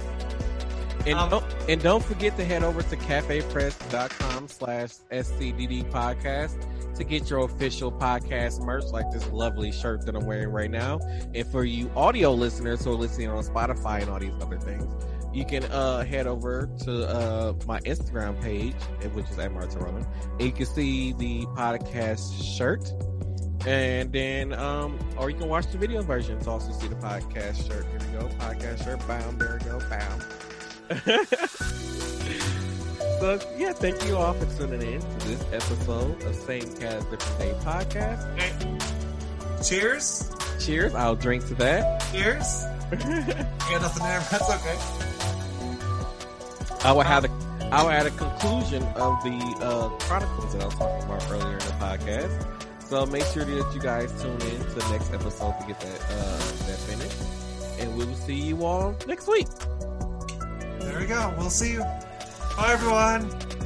And, Um, don't, and don't forget to head over to cafepress.com slash SCDD podcast to get your official podcast merch like this lovely shirt that I'm wearing right now. And for you audio listeners who are listening on Spotify and all these other things, you can uh, head over to uh, my Instagram page, which is at Martin Roman, and you can see the podcast shirt. And then, um, or you can watch the video version to also see the podcast shirt. Here we go, podcast shirt, bound. There we go, bound. so yeah, thank you all for tuning in to this episode of Same Cast Different Day podcast. hey, cheers. Cheers! I'll drink to that. Cheers. You got nothing there, but that's okay. I will have a, I will add a conclusion of the uh, chronicles that I was talking about earlier in the podcast. So make sure that you guys tune in to the next episode to get that uh, that finished, and we will see you all next week. There we go. We'll see you. Bye, everyone.